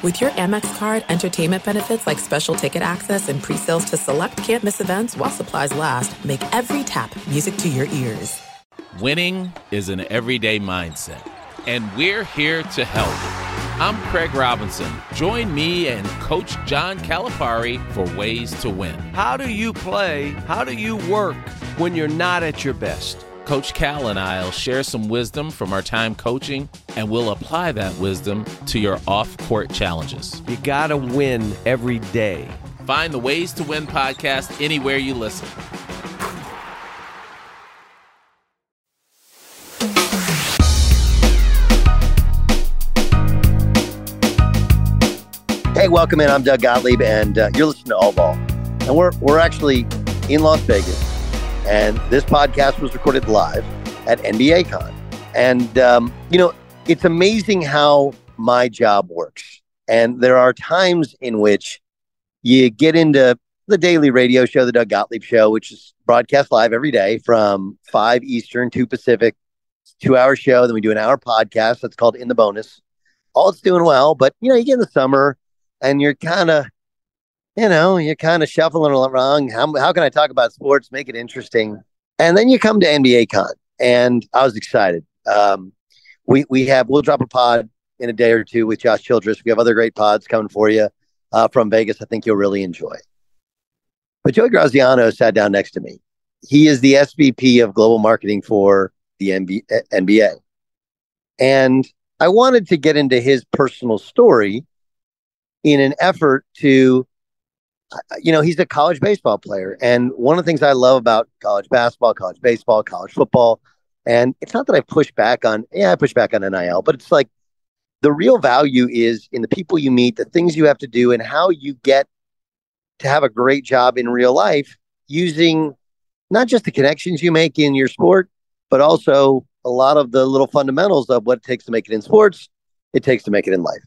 With your Amex card, entertainment benefits like special ticket access and pre-sales to select campus events while supplies last, make every tap music to your ears. Winning is an everyday mindset, and we're here to help. I'm Craig Robinson. Join me and Coach John Calipari for Ways to Win. How do you play? How do you work when you're not at your best? Coach Cal and I will share some wisdom from our time coaching, and we'll apply that wisdom to your off court challenges. You got to win every day. Find the Ways to Win podcast anywhere you listen. Hey, welcome in. I'm Doug Gottlieb, and uh, you're listening to All Ball. And we're, we're actually in Las Vegas and this podcast was recorded live at NBA Con. And, um, you know, it's amazing how my job works. And there are times in which you get into the daily radio show, the Doug Gottlieb Show, which is broadcast live every day from 5 Eastern, 2 Pacific, two hour show. Then we do an hour podcast that's called In the Bonus. All it's doing well, but, you know, you get in the summer and you're kind of you know, you're kind of shuffling along. How, how can I talk about sports, make it interesting? And then you come to NBA Con, and I was excited. Um, we we have we'll drop a pod in a day or two with Josh Childress. We have other great pods coming for you uh, from Vegas. I think you'll really enjoy. But Joey Graziano sat down next to me. He is the SVP of global marketing for the NBA, and I wanted to get into his personal story in an effort to you know, he's a college baseball player. And one of the things I love about college basketball, college baseball, college football, and it's not that I push back on, yeah, I push back on NIL, but it's like the real value is in the people you meet, the things you have to do, and how you get to have a great job in real life using not just the connections you make in your sport, but also a lot of the little fundamentals of what it takes to make it in sports, it takes to make it in life.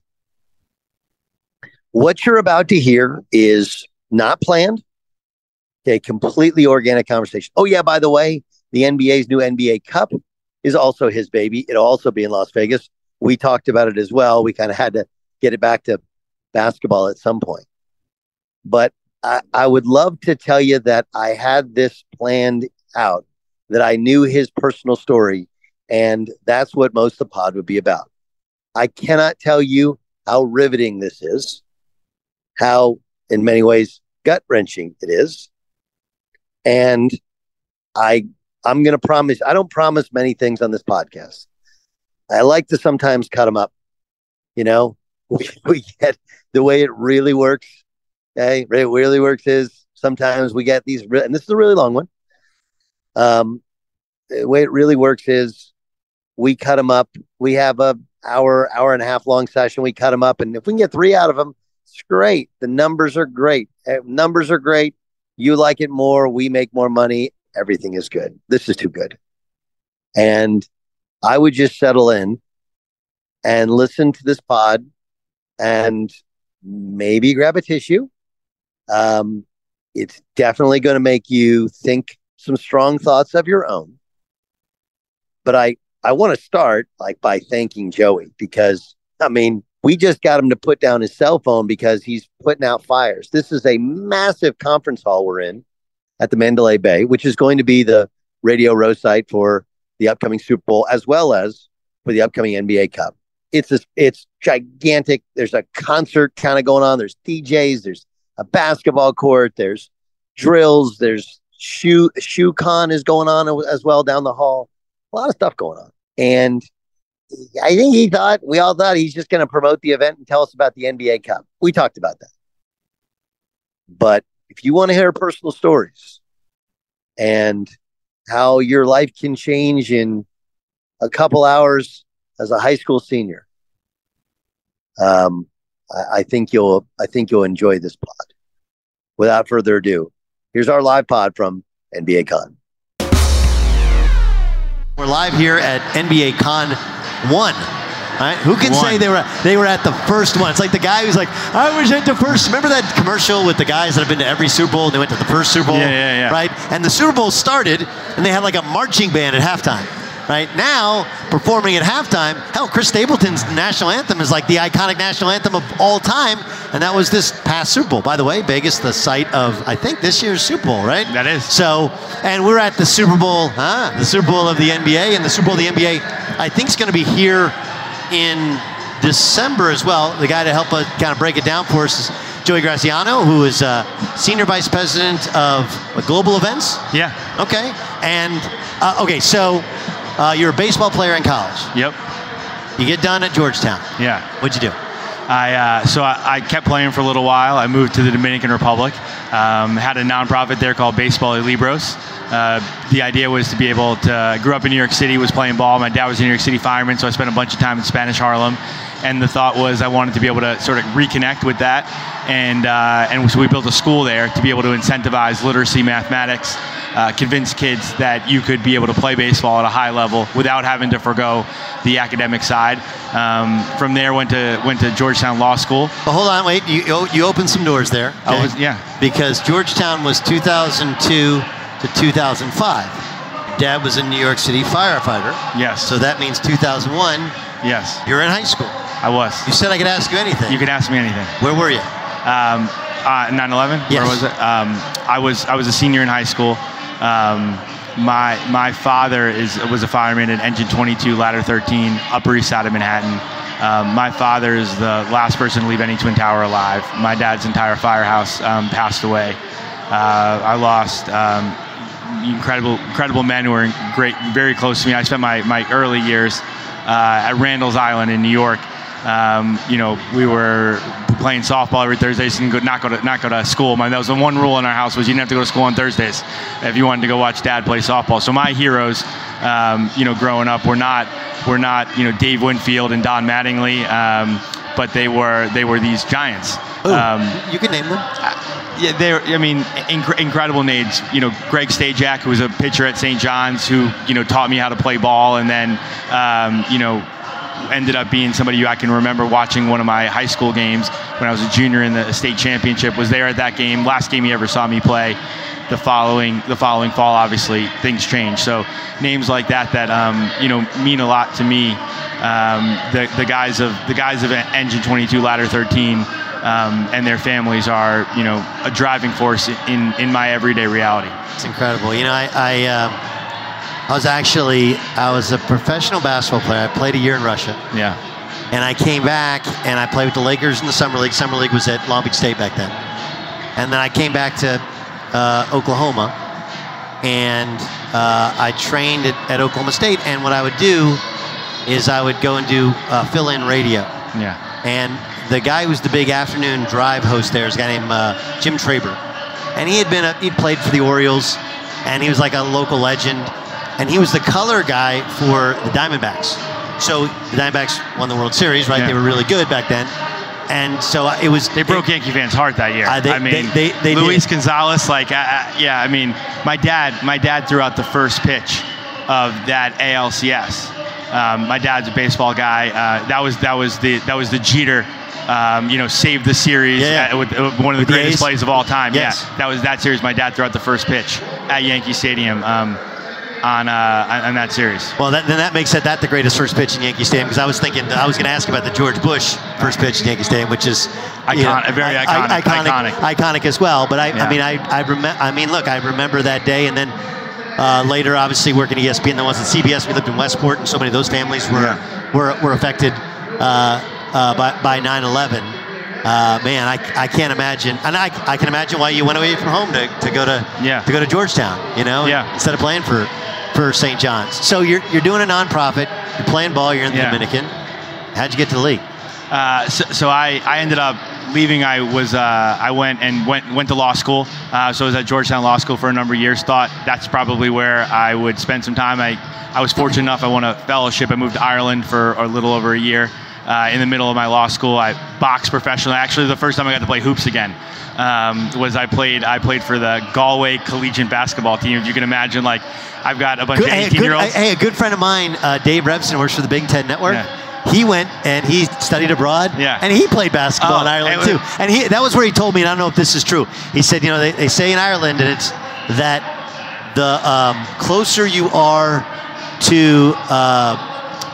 What you're about to hear is not planned. Okay, completely organic conversation. Oh, yeah, by the way, the NBA's new NBA Cup is also his baby. It'll also be in Las Vegas. We talked about it as well. We kind of had to get it back to basketball at some point. But I, I would love to tell you that I had this planned out, that I knew his personal story, and that's what most of the pod would be about. I cannot tell you how riveting this is, how in many ways gut wrenching it is. And I I'm going to promise I don't promise many things on this podcast. I like to sometimes cut them up. You know, we, we get the way it really works. Okay, it really works is sometimes we get these, and this is a really long one. Um, the way it really works is we cut them up. We have a hour, hour and a half long session. We cut them up, and if we can get three out of them, it's great. The numbers are great. Eh, numbers are great. You like it more. We make more money. Everything is good. This is too good. And I would just settle in and listen to this pod and maybe grab a tissue. Um, it's definitely going to make you think some strong thoughts of your own. But I, I want to start like by thanking Joey because I mean, we just got him to put down his cell phone because he's putting out fires. This is a massive conference hall we're in at the Mandalay Bay, which is going to be the Radio Row site for the upcoming Super Bowl as well as for the upcoming NBA Cup. It's this, it's gigantic. There's a concert kind of going on. There's DJs. There's a basketball court. There's drills. There's shoe shoe con is going on as well down the hall. A lot of stuff going on, and I think he thought we all thought he's just going to promote the event and tell us about the NBA Cup. We talked about that. But if you want to hear personal stories and how your life can change in a couple hours as a high school senior, um, I, I think you'll I think you'll enjoy this pod. Without further ado, here's our live pod from NBA Con. We're live here at NBA Con one. Right? Who can one. say they were they were at the first one? It's like the guy who's like, I was at the first. Remember that commercial with the guys that have been to every Super Bowl and they went to the first Super Bowl, yeah, yeah, yeah. right? And the Super Bowl started and they had like a marching band at halftime. Right now, performing at halftime, hell, Chris Stapleton's national anthem is like the iconic national anthem of all time, and that was this past Super Bowl. By the way, Vegas, the site of I think this year's Super Bowl, right? That is. So, and we're at the Super Bowl, huh? The Super Bowl of the NBA, and the Super Bowl of the NBA, I think, is going to be here in December as well. The guy to help us kind of break it down for us is Joey Graziano, who is uh, Senior Vice President of Global Events. Yeah. Okay. And, uh, okay, so uh, you're a baseball player in college. Yep. You get done at Georgetown. Yeah. What'd you do? I uh, so I, I kept playing for a little while. I moved to the Dominican Republic. Um, had a nonprofit there called Baseball y Libros. Uh, the idea was to be able to. I grew up in New York City, was playing ball. My dad was a New York City fireman, so I spent a bunch of time in Spanish Harlem. And the thought was I wanted to be able to sort of reconnect with that, and uh, and so we built a school there to be able to incentivize literacy, mathematics, uh, convince kids that you could be able to play baseball at a high level without having to forego the academic side. Um, from there, went to went to Georgetown Law School. But hold on, wait. You you- opened some doors there. I okay? was- yeah. Because Georgetown was 2002 to 2005. Dad was a New York City firefighter. Yes. So that means 2001. Yes, You're in high school. I was. You said I could ask you anything. You could ask me anything. Where were you? Um, uh, 9/11. Yes. Where was it? Um, I was I was a senior in high school. Um, my my father is was a fireman at Engine 22, Ladder 13, Upper East Side of Manhattan. Um, my father is the last person to leave any twin tower alive. My dad's entire firehouse um, passed away. Uh, I lost um, incredible incredible men who were great, very close to me. I spent my my early years uh, at Randall's Island in New York. Um, you know, we were playing softball every Thursday, so you could not go to not go to school. My, that was the one rule in our house was you didn't have to go to school on Thursdays if you wanted to go watch Dad play softball. So my heroes, um, you know, growing up were not were not you know Dave Winfield and Don Mattingly, um, but they were they were these giants. Ooh, Um, you can name them. yeah, they're. I mean, inc- incredible names. You know, Greg Stajk, who was a pitcher at St. John's, who you know taught me how to play ball, and then um, you know ended up being somebody who I can remember watching one of my high school games when I was a junior in the state championship. Was there at that game. Last game he ever saw me play. The following the following fall, obviously things changed. So names like that that um, you know mean a lot to me. Um, the the guys of the guys of Engine 22, Ladder 13 um, and their families are, you know, a driving force in, in my everyday reality. It's incredible. You know, I I, um, I was actually I was a professional basketball player. I played a year in Russia, Yeah. and I came back and I played with the Lakers in the summer league. Summer league was at Long Beach State back then, and then I came back to uh, Oklahoma, and uh, I trained at, at Oklahoma State. And what I would do is I would go and do uh, fill-in radio. Yeah. And the guy who was the big afternoon drive host there is a guy named uh, Jim Traber. And he had been, a, he'd played for the Orioles, and he was like a local legend. And he was the color guy for the Diamondbacks. So the Diamondbacks won the World Series, right? Yeah. They were really good back then. And so it was. They broke Yankee fans' heart that year. Uh, they- I mean, they- they- Luis. Gonzalez, like, uh, uh, yeah. I mean, my dad, my dad threw out the first pitch of that ALCS. Um, my dad's a baseball guy. Uh, that was that was the that was the Jeter. Um, you know, saved the series Yeah, yeah. at- with, uh, one of the the greatest A's? plays of all time. Yes. Yeah, that was that series. My dad threw out the first pitch at Yankee Stadium um, on, uh, on that series. Well, that, then that makes it that the greatest first pitch in Yankee Stadium because I was thinking I was going to ask about the George Bush first pitch in Yankee Stadium, which is you Icon- very iconic, iconic, iconic. iconic as well. But I, Yeah. I mean, I, I remember. I mean, look, I remember that day, and then uh, later, obviously, working at ESPN, then was at CBS. We lived in Westport, and so many of those families were Yeah. were, were affected uh, uh, by by 9/11. Uh, man, I, I can't imagine, and I, I can imagine why you went away from home to, to go to Yeah. to go to Georgetown. You know, Yeah. instead of playing for for St. John's. So you're you're doing a nonprofit. You're playing ball. You're in the Yeah. Dominican. How'd you get to the league? Uh, so, so I, I ended up leaving. I was uh, I went and went went to law school. Uh, so I was at Georgetown Law School for a number of years. Thought that's probably where I would spend some time. I I was fortunate enough. I won a fellowship. I moved to Ireland for a little over a year. Uh, in the middle of my law school, I boxed professionally. Actually, the first time I got to play hoops again um, was I played. I played for the Galway Collegiate Basketball team. If you can imagine, like I've got a bunch Good, of hey, 18 good, year olds. hey, a good friend of mine, uh, Dave Revsine, works for the Big Ten Network. Yeah. He went and he studied abroad. Yeah. And he played basketball Oh, in Ireland and- too. And he that was where he told me, and I don't know if this is true. He said, you know, they, they say in Ireland, and it's that the um, closer you are to uh,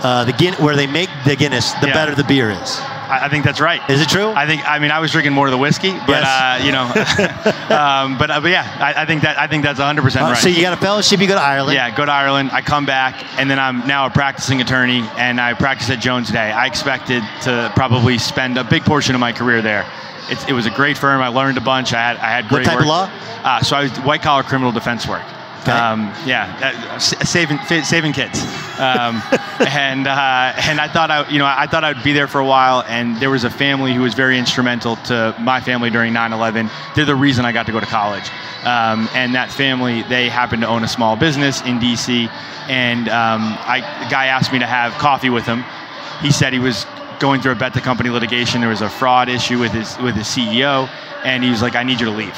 uh, the Guin- where they make the Guinness, the Yeah. better the beer is. I, I think that's right. Is it true? I think. I mean, I was drinking more of the whiskey, but Yes. uh, you know, um, but, uh, but yeah, I, I think that I think that's 100 percent Uh, right. So you got a fellowship, you go to Ireland. Yeah, go to Ireland. I come back, and then I'm now a practicing attorney, and I practice at Jones Day. I expected to probably spend a big portion of my career there. It, it was a great firm. I learned a bunch. I had I had What great type of work. law? Uh, so I was white collar criminal defense work. Okay. Um, yeah, uh, saving saving kids, um, and uh, and I thought I you know I thought I'd be there for a while, and there was a family who was very instrumental to my family during 9/11. They're the reason I got to go to college, um, and that family they happened to own a small business in D.C. And um, I, the guy asked me to have coffee with him. He said he was going through a bet the company litigation. There was a fraud issue with his with his CEO, and he was like, "I need you to leave."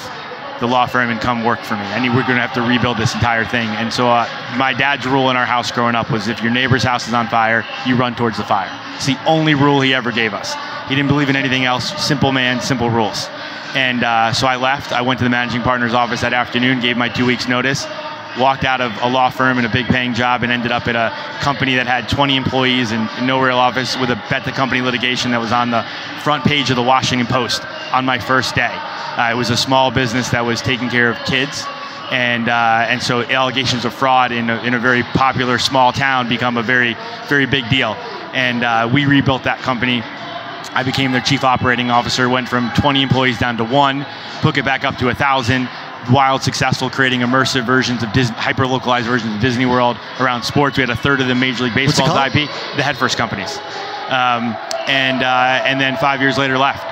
The law firm and come work for me. I knew we're going to have to rebuild this entire thing. And so uh, my dad's rule in our house growing up was if your neighbor's house is on fire, you run towards the fire. It's the only rule he ever gave us. He didn't believe in anything else. Simple man, simple rules. And uh, so I left. I went to the managing partner's office that afternoon, gave my two weeks notice, walked out of a law firm and a big paying job and ended up at a company that had 20 employees and no real office with a bet the company litigation that was on the front page of the Washington Post on my first day. Uh, it was a small business that was taking care of kids. And, uh, and so allegations of fraud in a, in a very popular small town become a very, very big deal. And uh, we rebuilt that company. I became their chief operating officer, went from 20 employees down to one, took it back up to a 1,000, wild successful, creating immersive versions of Disney, hyper localized versions of Disney World around sports. We had a third of the Major League Baseball's? IP, the Head First companies. Um, and, uh, and then five years later left.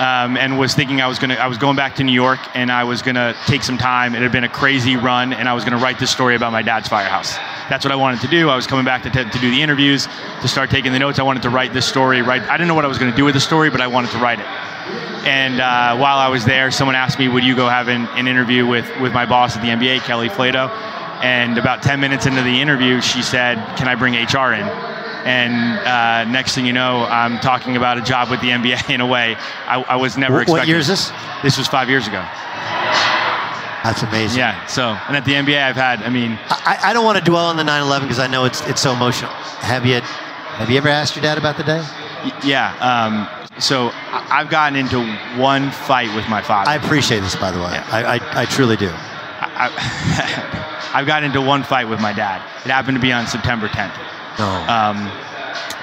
Um, and was thinking I was gonna I was going back to New York and I was gonna take some time. It had been a crazy run, and I was gonna write this story about my dad's firehouse. That's what I wanted to do. I was coming back to, t- to do the interviews, to start taking the notes. I wanted to write this story. Right, I didn't know what I was gonna do with the story, but I wanted to write it. And uh, while I was there, someone asked me, "Would you go have an, an interview with with my boss at the NBA, Kelly Flatow?" And about 10 minutes into the interview, she said, "Can I bring HR in?" And uh, next thing you know, I'm talking about a job with the NBA in a way I, I was never What, expecting. what year is this? This was five years ago. That's amazing. Yeah. So, and at the NBA, I've had. I mean, I, I don't want to dwell on the 9/11 because I know it's it's so emotional. Have you have you ever asked your dad about the day? y- yeah. Um, so I've gotten into one fight with my father. I appreciate this, by the way. I, I, I truly do. I, I've gotten into one fight with my dad. It happened to be on September 10th. No. Um,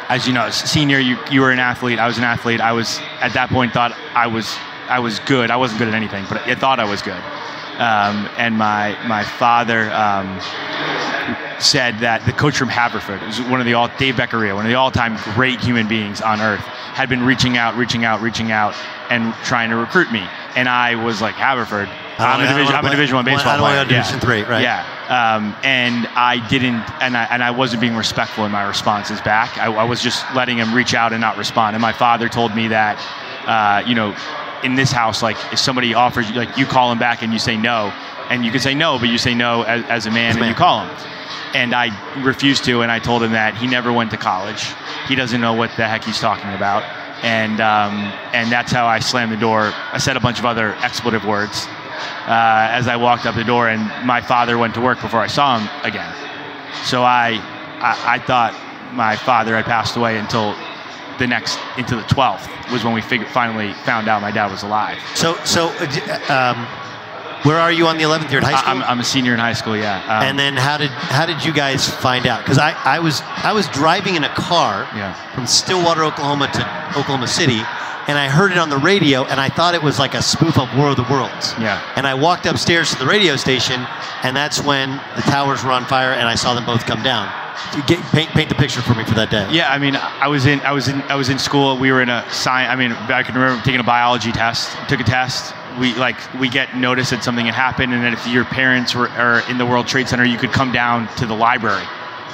as you know, senior, you, you were an athlete. I was an athlete. I was at that point thought I was I was good. I wasn't good at anything, but I thought I was good. Um, and my my father um, said that the coach from Haverford, was one of the all Dave Beccaria, one of the all-time great human beings on earth, had been reaching out, reaching out, reaching out, and trying to recruit me. And I was like Haverford. I I'm a division. I'm a Division One I don't baseball wanna player. Division three, right. Yeah. Um, and I didn't, and I, and I wasn't being respectful in my responses back. I, I was just letting him reach out and not respond. And my father told me that, uh, you know, in this house, like if somebody offers you, like you call him back and you say no, and you can say no, but you say no as, as a man As and man. you call him. And I refused to, and I told him that he never went to college. He doesn't know what the heck he's talking about. And um, and that's how I slammed the door. I said a bunch of other expletive words uh, as I walked up the door, and my father went to work before I saw him again. So I, I, I thought my father had passed away until the next, into the 12th was when we finally found out my dad was alive. So so, uh, um, where are you on the 11th year at high school? I'm, I'm a senior in high school, yeah. Um, and then how did how did you guys find out? Because I, I was I was driving in a car Yeah. from Stillwater, Oklahoma to Oklahoma City, and I heard it on the radio, and I thought it was like a spoof of War of the Worlds. Yeah. And I walked upstairs to the radio station, and that's when the towers were on fire, and I saw them both come down. Get, paint paint the picture for me for that day. Yeah, I mean, I was in, I was in, I was in school. We were in a science. I mean, I can remember taking a biology test. Took a test. We like we get notice that something had happened, and then if your parents were are in the World Trade Center, you could come down to the library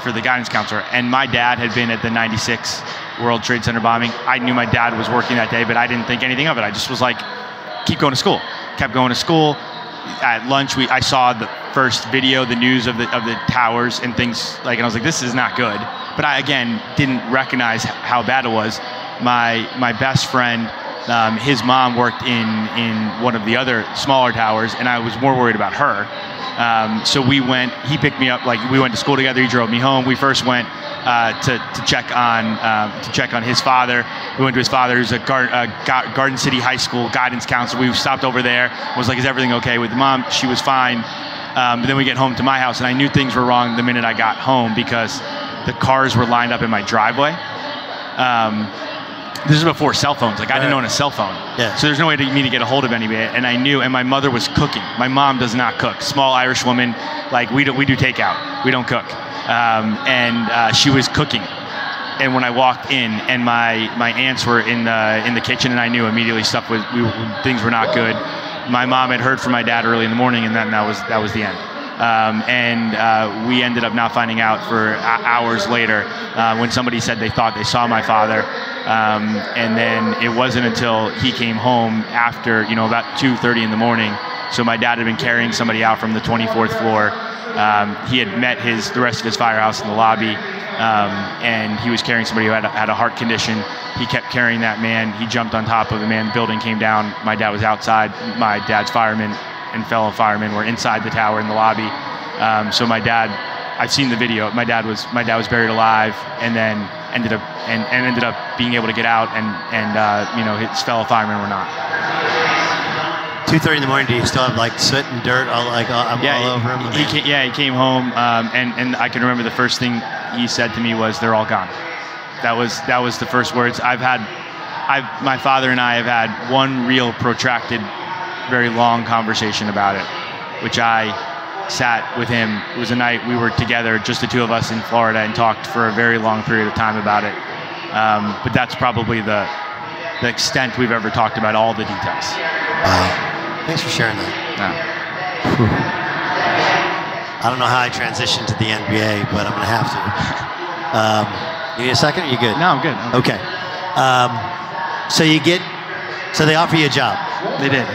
for the guidance counselor. And my dad had been at the '96 World Trade Center bombing. I knew my dad was working that day, but I didn't think anything of it. I just was like, keep going to school. Kept going to school. At lunch, we I saw the first video, the news of the of the towers and things like, and I was like, this is not good. But I again didn't recognize how bad it was. My my best friend, um, his mom worked in in one of the other smaller towers, and I was more worried about her. Um, so we went. He picked me up. Like we went to school together. He drove me home. We first went uh, to, to check on um, to check on his father. We went to his father, who's a Gar- Garden City High School guidance counselor. We stopped over there. Was like, "Is everything okay with mom?" She was fine. Um, but then we get home to my house, and I knew things were wrong the minute I got home because the cars were lined up in my driveway. Um, this is before cell phones. Like I didn't own a cell phone. Yeah. So there's no way to me to get a hold of anybody. And I knew, and my mother was cooking. My mom does not cook. Small Irish woman. Like we do, we do takeout. We don't cook. Um, and uh, she was cooking. And when I walked in, and my my aunts were in the in the kitchen, and I knew immediately stuff was we, things were not good. My mom had heard from my dad early in the morning, and then that was that was the end. Um, and uh, we ended up not finding out for hours later uh, when somebody said they thought they saw my father. Um, and then it wasn't until he came home after, you know, about 2:30 in the morning. So my dad had been carrying somebody out from the 24th floor. Um, he had met his the rest of his firehouse in the lobby, um, and he was carrying somebody who had a, had a heart condition. He kept carrying that man. He jumped on top of the man. The building came down. My dad was outside. My dad's firemen and fellow firemen were inside the tower in the lobby. Um, so my dad, I've seen the video. My dad was my dad was buried alive, and then ended up and, and ended up being able to get out, and and uh, you know his fellow firemen were not. Two thirty in the morning. Do you still have like soot and dirt all like all, yeah, all over him? He, came, yeah, he came home, um, and and I can remember the first thing he said to me was, "They're all gone." That was that was the first words I've had. I my father and I have had one real protracted very long conversation about it, which I sat with him. It was a night we were together, just the two of us in Florida, and talked for a very long period of time about it. Um, but that's probably the the extent we've ever talked about all the details. Wow. Thanks for sharing that. Yeah. I don't know how I transitioned to the NBA, but I'm going to have to. Um, you need a second? Are you good? No, I'm good. I'm okay. Um, so you get, so they offer you a job. They did.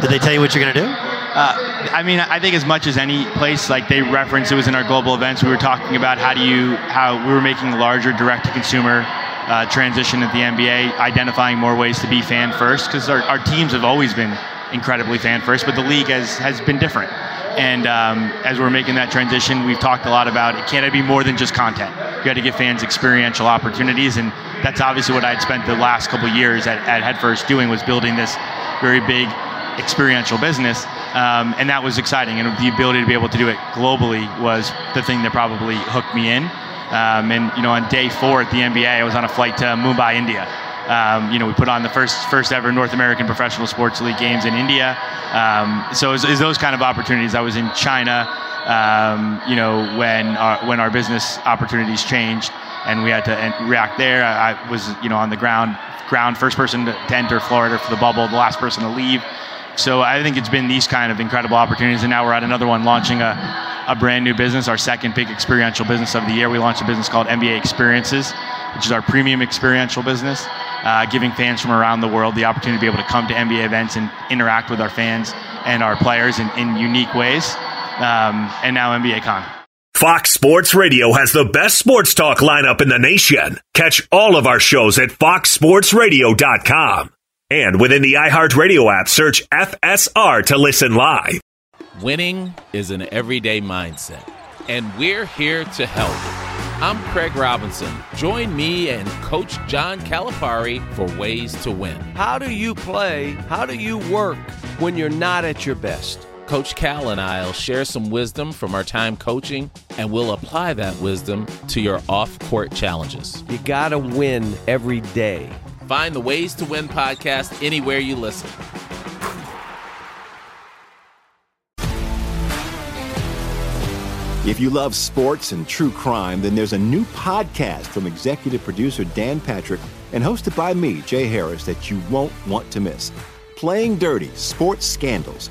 Did they tell you what you're going to do? Uh, I mean, I think as much as any place, like they referenced, it was in our global events. We were talking about how do you, how we were making larger direct-to-consumer uh, transition at the NBA, identifying more ways to be fan first, because our, our teams have always been incredibly fan first, but the league has has been different. And um, as we're making that transition, we've talked a lot about it can't be more than just content. You got to give fans experiential opportunities, and that's obviously what I'd spent the last couple years at, at Headfirst doing was building this very big experiential business, um, and that was exciting. And the ability to be able to do it globally was the thing that probably hooked me in. Um, and you know, on day four at the NBA, I was on a flight to Mumbai, India. Um, you know, we put on the first first ever North American Professional Sports League games in India. Um, so it's those kind of opportunities. I was in China. Um, you know, when our, when our business opportunities changed and we had to react there, I, was you know on the ground ground first person to, to enter Florida for the bubble, the last person to leave. So I think it's been these kind of incredible opportunities, and now we're at another one, launching a, a brand new business, our second big experiential business of the year. We launched a business called NBA Experiences, which is our premium experiential business, uh, giving fans from around the world the opportunity to be able to come to NBA events and interact with our fans and our players in, in unique ways. Um, and now NBA Con. Fox Sports Radio has the best sports talk lineup in the nation. Catch all of our shows at foxsportsradio.com. And within the iHeartRadio app, search FSR to listen live. Winning is an everyday mindset, and we're here to help. I'm Craig Robinson. Join me and Coach John Calipari for Ways to Win. How do you play? How do you work when you're not at your best? Coach Cal and I will share some wisdom from our time coaching, and we'll apply that wisdom to your off court challenges. You got to win every day. Find the Ways to Win podcast anywhere you listen. If you love sports and true crime, then there's a new podcast from executive producer Dan Patrick and hosted by me, Jay Harris, that you won't want to miss. Playing Dirty Sports Scandals.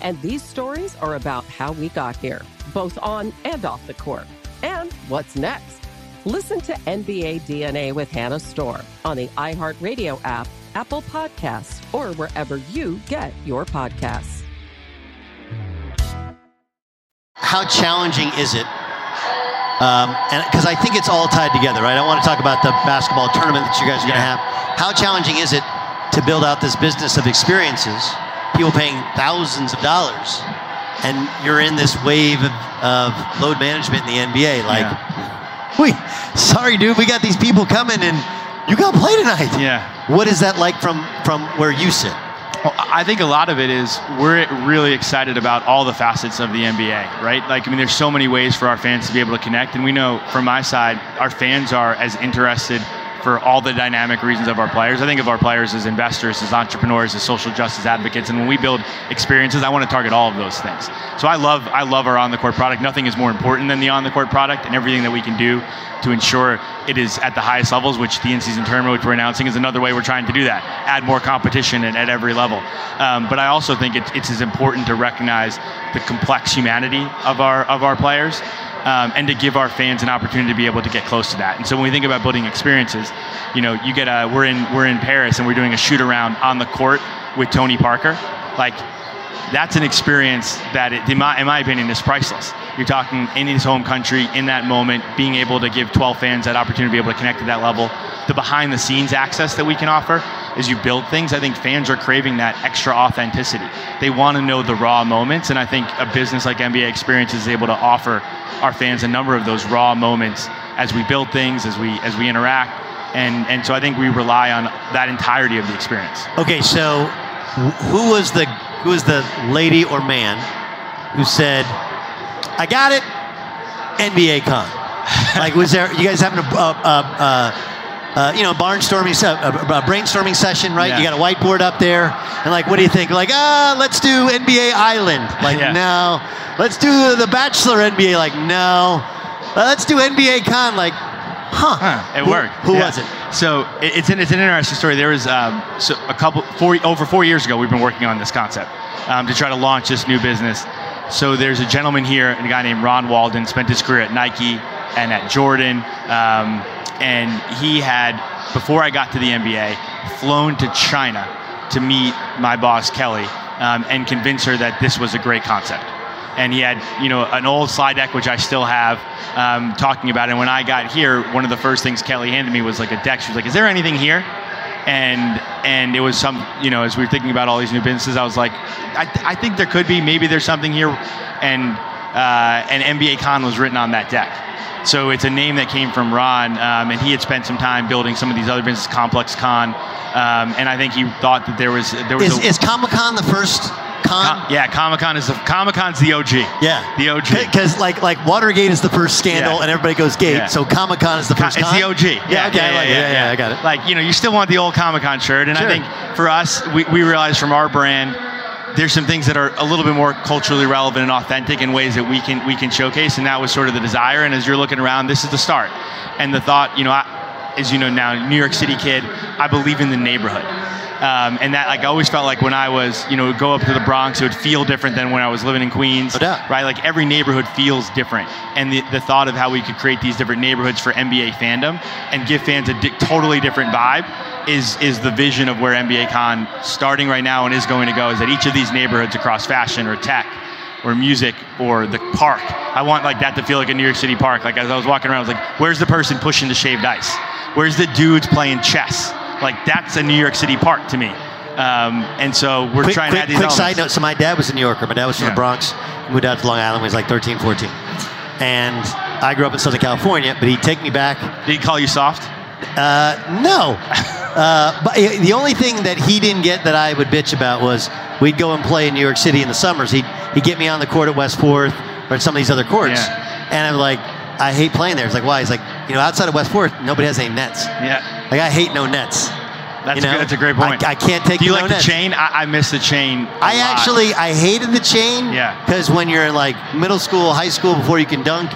And these stories are about how we got here, both on and off the court. And what's next? Listen to NBA DNA with Hannah Storm on the iHeartRadio app, Apple Podcasts, or wherever you get your podcasts. How challenging is it? Um, because I think it's all tied together, right? I want to talk about the basketball tournament that you guys are going to have. How challenging is it to build out this business of experiences? People paying thousands of dollars, and you're in this wave of, of load management in the NBA. Like, we, sorry, dude, we got these people coming, and you got to play tonight. Yeah. What is that like from from where you sit? Well, I think a lot of it is we're really excited about all the facets of the NBA, right? Like, I mean, there's so many ways for our fans to be able to connect. And we know from my side, our fans are as interested for all the dynamic reasons of our players. I think of our players as investors, as entrepreneurs, as social justice advocates. And when we build experiences, I want to target all of those things. So I love I love our on the court product. Nothing is more important than the on the court product and everything that we can do to ensure it is at the highest levels, which the in-season tournament, which we're announcing, is another way we're trying to do that. Add more competition at, at every level. Um, but I also think it, it's as important to recognize the complex humanity of our of our players um, and to give our fans an opportunity to be able to get close to that. And so when we think about building experiences, you know, you get a we're in we're in Paris and we're doing a shoot around on the court with Tony Parker, like. That's an experience that, it, in, my, in my opinion, is priceless. You're talking in his home country, in that moment, being able to give 12 fans that opportunity to be able to connect to that level. The behind the scenes access that we can offer as you build things, I think fans are craving that extra authenticity. They want to know the raw moments, and I think a business like NBA Experience is able to offer our fans a number of those raw moments as we build things, as we as we interact, and and so I think we rely on that entirety of the experience. Okay, so who was the who was the lady or man who said, "I got it"? NBA Con. like, was there? You guys having a uh, uh, uh, uh, you know, barnstorming, uh, brainstorming session, right? Yeah. You got a whiteboard up there, and like, what do you think? Like, ah, let's do NBA Island. Like, Yeah. no. Let's do the Bachelor NBA. Like, no. Let's do NBA Con. Like, huh? Huh, it Who- worked. Who Yeah. was it? So it- it's an, it's an interesting story. There was um, so a couple four over four years ago. We've been working on this concept um, to try to launch this new business. So there's a gentleman here, a guy named Ron Walden, spent his career at Nike and at Jordan, um, and he had before I got to the NBA, flown to China to meet my boss Kelly um, and convince her that this was a great concept and he had you know an old slide deck which I still have um, talking about it. And when I got here, one of the first things Kelly handed me was like a deck. She was like, "Is there anything here?" And and it was some you know as we were thinking about all these new businesses, I was like, I, I think there could be maybe there's something here, and uh, and NBA Con was written on that deck. So it's a name that came from Ron, um, and he had spent some time building some of these other businesses, Complex Con, um, and I think he thought that there was there was Is, a, is Comic Con the first con? yeah, Comic Con is the Comic Con's the OG. Yeah. the OG. Because like like Watergate is the first scandal, Yeah. and everybody goes gate. Yeah. So Comic Con is the first. It's the OG. Yeah, okay, I like. Yeah, yeah, I got it. Like you know, you still want the old Comic Con shirt, and Sure. I think for us, we, we realize from our brand, there's some things that are a little bit more culturally relevant and authentic in ways that we can we can showcase, and that was sort of the desire. And as you're looking around, this is the start, and the thought, you know, I, as you know now, New York City kid, I believe in the neighborhood. Um, and that, like, I always felt like when I was, you know, go up to the Bronx, it would feel different than when I was living in Queens, right? Like every neighborhood feels different, and the, the thought of how we could create these different neighborhoods for NBA fandom and give fans a di- totally different vibe is is the vision of where NBA Con starting right now and is going to go. Is that each of these neighborhoods across fashion or tech or music or the park. I want like that to feel like a New York City park. Like as I was walking around, I was like, where's the person pushing the shaved ice? Where's the dudes playing chess? Like that's a New York City park to me. Um, and so we're quick, trying quick, to add these quick side note. So my dad was a New Yorker. My dad was from Yeah. the Bronx. Moved out to Long Island when he was like 13, 14. And I grew up in Southern California, but he'd take me back. Did he call you soft? Uh, no. uh, but the only thing that he didn't get that I would bitch about was we'd go and play in New York City in the summers. He'd, he'd get me on the court at West Fourth or at some of these other courts. And I'm like, I hate playing there. It's like, why? He's like, you know, outside of West Fourth, nobody has any nets. Yeah. Like, I hate no nets. That's, You a, know? good, that's a great point. I, I can't take Do you no like the chain? I, I miss the chain. a I lot. actually I hated the chain. Yeah. Because when you're in like middle school, high school, before you can dunk,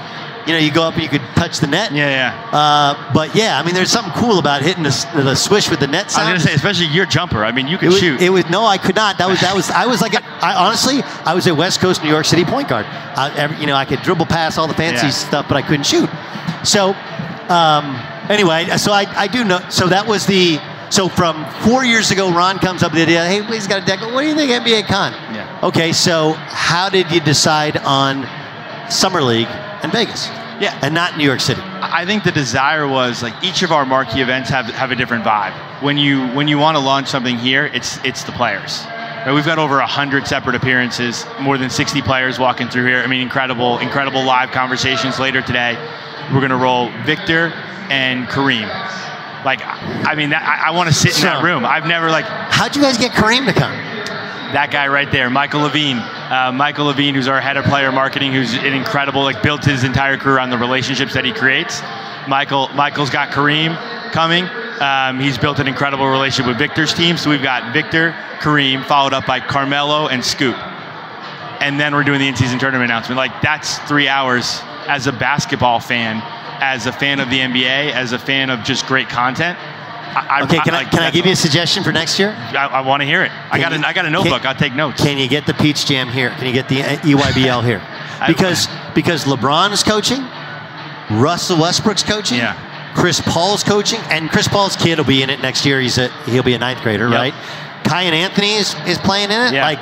you know, you go up and you could touch the net. Yeah, yeah. Uh, but yeah, I mean, there's something cool about hitting the, the swish with the net I was gonna say, especially your jumper. I mean, you it can was, shoot. it was no, I could not. That was that was I was like a, I honestly I was a West Coast New York City point guard. I, every, you know, I could dribble past all the fancy Yeah. stuff, but I couldn't shoot. So um, anyway, so I, I do know. So that was the so from four years ago. Ron comes up with the idea. Hey, he's got a deck. What do you think NBA Con? Yeah. Okay, so how did you decide on Summer League and Vegas? Yeah. and not New York City. I think the desire was like each of our marquee events have, have a different vibe. When you when you want to launch something here, it's it's the players. Right, We've got over hundred separate appearances, more than 60 players walking through here. I mean, incredible, incredible live conversations later today. We're gonna roll Victor and Kareem. Like, I mean, that, I, I want to sit in that room. I've never like How'd you guys get Kareem to come? that guy right there, Michael Levine. Uh, Michael Levine, who's our head of player marketing, who's an incredible, like built his entire career on the relationships that he creates. Michael, Michael's got Kareem coming. Um, he's built an incredible relationship with Victor's team. So we've got Victor, Kareem, followed up by Carmelo and Scoop. And then we're doing the in-season tournament announcement. Like that's three hours as a basketball fan, as a fan of the NBA, as a fan of just great content. I, Okay, can I, like, can I give you a suggestion for next year? I, I want to hear it. I got a, you- I got a can- notebook. I'll take notes. Can you get the Peach Jam here? Can you get the EYBL here? Because because LeBron is coaching, Russell Westbrook's coaching, Yeah. Chris Paul's coaching, and Chris Paul's kid will be in it next year. He's a he'll be a ninth grader, Yep. right? Kiyan Anthony is, is playing in it. Yeah. Like,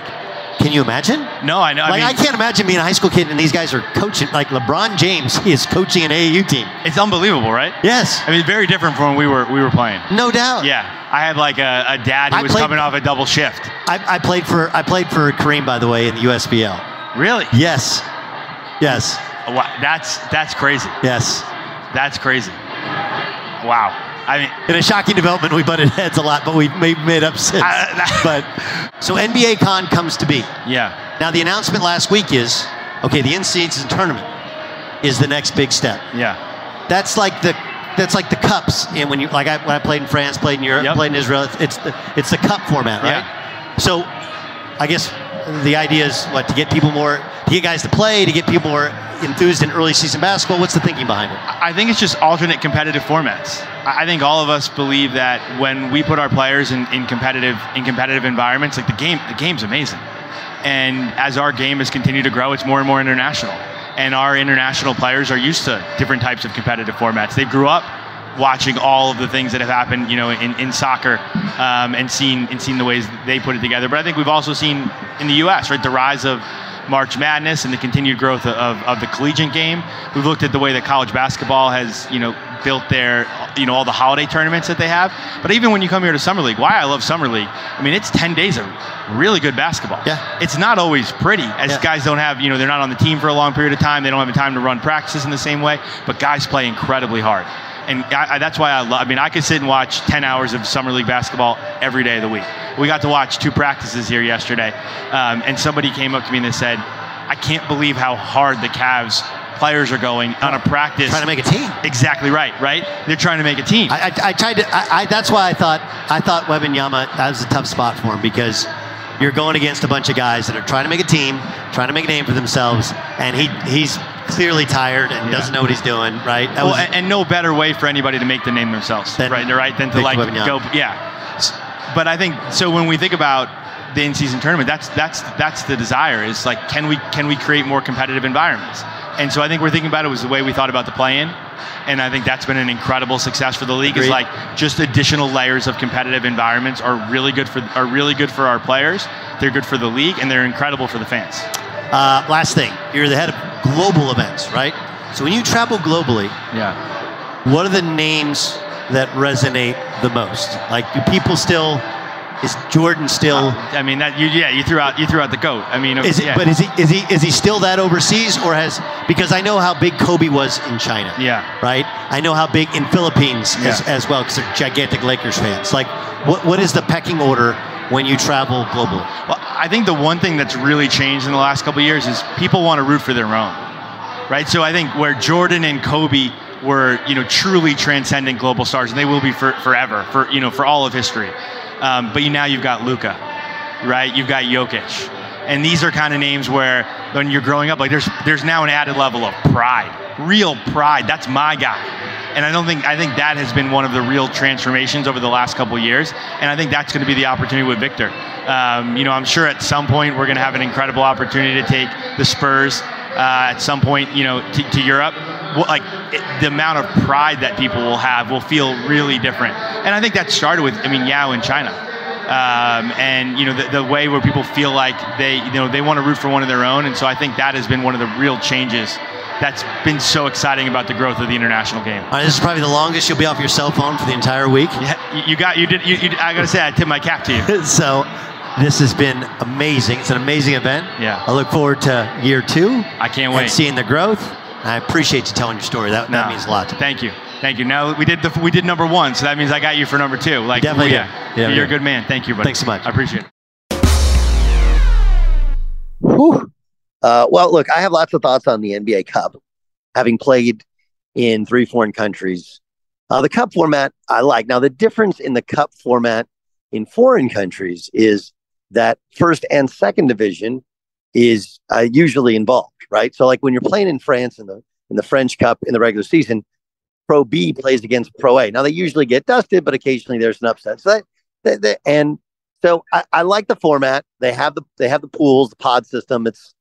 can you imagine? No, I know. I like mean, I can't imagine being a high school kid and these guys are coaching. Like LeBron James is coaching an AAU team. It's unbelievable, right? Yes, I mean, very different from when we were we were playing. no doubt. Yeah, I had like a, a dad who I was played- coming off a double shift. I, I played for I played for Kareem by the way in the USBL. Really? Yes, yes, Wow, that's that's crazy. yes. That's crazy. Wow. I mean, In a shocking development, we butted heads a lot, but we've made, made up since. I- but so NBA Con comes to be. yeah, Now the announcement last week is okay. The in-season tournament is the next big step. yeah, That's like the that's like the cups. And when you like I, when I played in France, played in Europe, Yep. played in Israel, it's the it's the cup format, right? Yeah. So I guess the idea is what to get people more to get guys to play, to get people more enthused in early season basketball. What's the thinking behind it? I think it's just alternate competitive formats. I think all of us believe that when we put our players in, in competitive in competitive environments, like the game, the game's amazing. And as our game has continued to grow, it's more and more international. And our international players are used to different types of competitive formats. They grew up watching all of the things that have happened, you know, in, in soccer, um, and seen and seen the ways they put it together. But I think we've also seen in the U.S. right the rise of March Madness and the continued growth of, of the collegiate game. We've looked at the way that college basketball has, you know, built their, you know, all the holiday tournaments that they have. But even when you come here to Summer League, why I love Summer League, I mean, it's 10 days of really good basketball. Yeah. It's not always pretty, as Yeah. guys don't have, you know, they're not on the team for a long period of time. They don't have the time to run practices in the same way, but guys play incredibly hard. And I, I, that's why I love, I mean, I could sit and watch 10 hours of Summer League basketball every day of the week. We got to watch two practices here yesterday, um, and somebody came up to me and they said, I can't believe how hard the Cavs players are going on a practice. Trying to make a team. Exactly right, right? They're trying to make a team. I, I, I tried to. I, that's why I thought I thought Yama that was a tough spot for him because you're going against a bunch of guys that are trying to make a team, trying to make a name for themselves, and he he's clearly tired and Yeah. doesn't know what he's doing. Right? That well, was- and, and no better way for anybody to make the name themselves, Than right? Right? Than to like go, yeah. But I think so. When we think about the in-season tournament, that's that's that's the desire. Is like, can we can we create more competitive environments? And so I think we're thinking about it was the way we thought about the play-in, and I think that's been an incredible success for the league. Is like just additional layers of competitive environments are really good for are really good for our players. They're good for the league, and they're incredible for the fans. uh, last thing, you're the head of global events, right? So when you travel globally, Yeah. what are the names? that resonate the most? Like, do people still? Is Jordan still? I mean, that you yeah, you threw out you threw out the goat. I mean, Is it? yeah. But is he? Is he? Is he still that overseas, or has? Because I know how big Kobe was in China. Yeah. Right. I know how big in Philippines as, as well, because they're gigantic Lakers fans. Like, what what is the pecking order when you travel globally? Well, I think the one thing that's really changed in the last couple years is people want to root for their own, right? So I think where Jordan and Kobe were, you know, truly transcendent global stars, and they will be for, forever, for you know, for all of history. Um, but you now you've got Luka, right? You've got Jokic, and these are kind of names where when you're growing up, like there's there's now an added level of pride, real pride. That's my guy. And I don't think I think that has been one of the real transformations over the last couple years, and I think that's going to be the opportunity with Victor. Um, you know, I'm sure at some point we're going to have an incredible opportunity to take the Spurs uh, at some point, you know, to, to Europe. Well, like it, the amount of pride that people will have will feel really different, and I think that started with I mean Yao in China um, and you know the, the way where people feel like they you know they want to root for one of their own and so i think that has been one of the real changes that's been so exciting about the growth of the international game right, this is probably the longest you'll be off your cell phone for the entire week. yeah, you- you got you did you, you, i gotta say i tip my cap to you so this has been amazing. It's an amazing event. Yeah. I look forward to year two. I can't And wait. seeing the growth. I appreciate you telling your story. That, that means a lot. to me. thank you thank you now we did the we did number one so that means i got you for number two like definitely yeah, did. Yeah, you're yeah. a good man thank you buddy Thanks so much. i appreciate it Uh, well, look, I have lots of thoughts on the NBA Cup, having played in three foreign countries. Uh, the Cup format I like. Now, the difference in the Cup format in foreign countries is that first and second division is uh, usually involved, right? So, like when you're playing in France in the in the French Cup in the regular season, Pro B plays against Pro A. Now they usually get dusted, but occasionally there's an upset. So that, that, that- and so I, I like the format. They have the they have the pools, the pod system. It's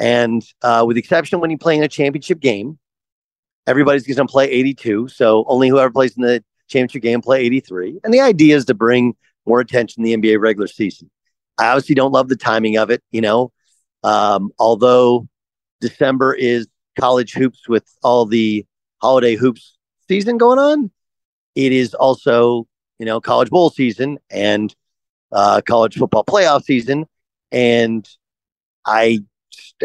and uh, with the exception when you play in a championship game, everybody's going to play 82. So only whoever plays in the championship game play 83. And the idea is to bring more attention to the NBA regular season. I obviously don't love the timing of it. You know, um, although December is college hoops with all the holiday hoops season going on, it is also you know college bowl season and uh, college football playoff season, and I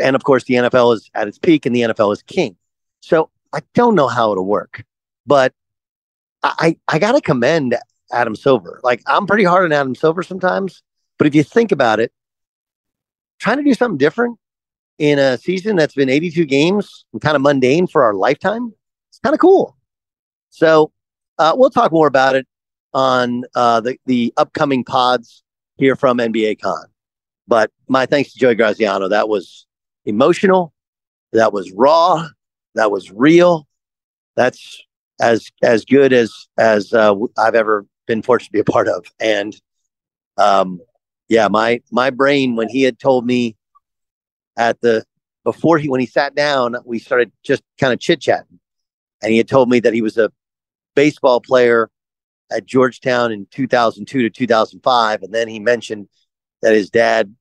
and of course the NFL is at its peak and the NFL is king. So I don't know how it'll work, but I I got to commend Adam Silver. Like I'm pretty hard on Adam Silver sometimes, but if you think about it, trying to do something different in a season that's been 82 games and kind of mundane for our lifetime, it's kind of cool. So uh, we'll talk more about it on uh, the the upcoming pods here from NBA Con. But my thanks to Joey Graziano. That was emotional. That was raw. That was real. That's as as good as as uh, I've ever been fortunate to be a part of. And um, yeah, my my brain when he had told me at the before he when he sat down, we started just kind of chit chatting, and he had told me that he was a baseball player at Georgetown in 2002 to 2005, and then he mentioned that his dad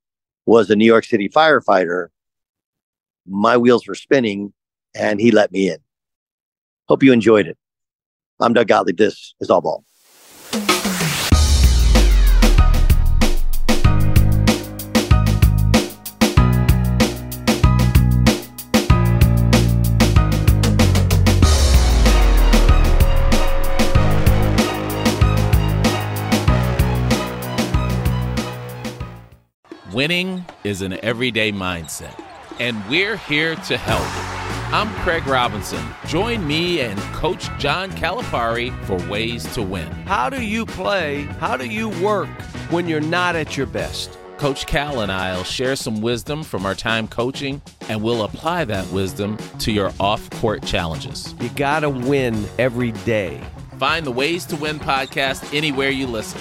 was a New York City firefighter. My wheels were spinning, and he let me in. Hope you enjoyed it. I'm Doug Gottlieb. This is All Ball. Winning is an everyday mindset, and we're here to help. I'm Craig Robinson. Join me and Coach John Calipari for Ways to Win. How do you play? How do you work when you're not at your best? Coach Cal and I will share some wisdom from our time coaching, and we'll apply that wisdom to your off court challenges. You got to win every day. Find the Ways to Win podcast anywhere you listen.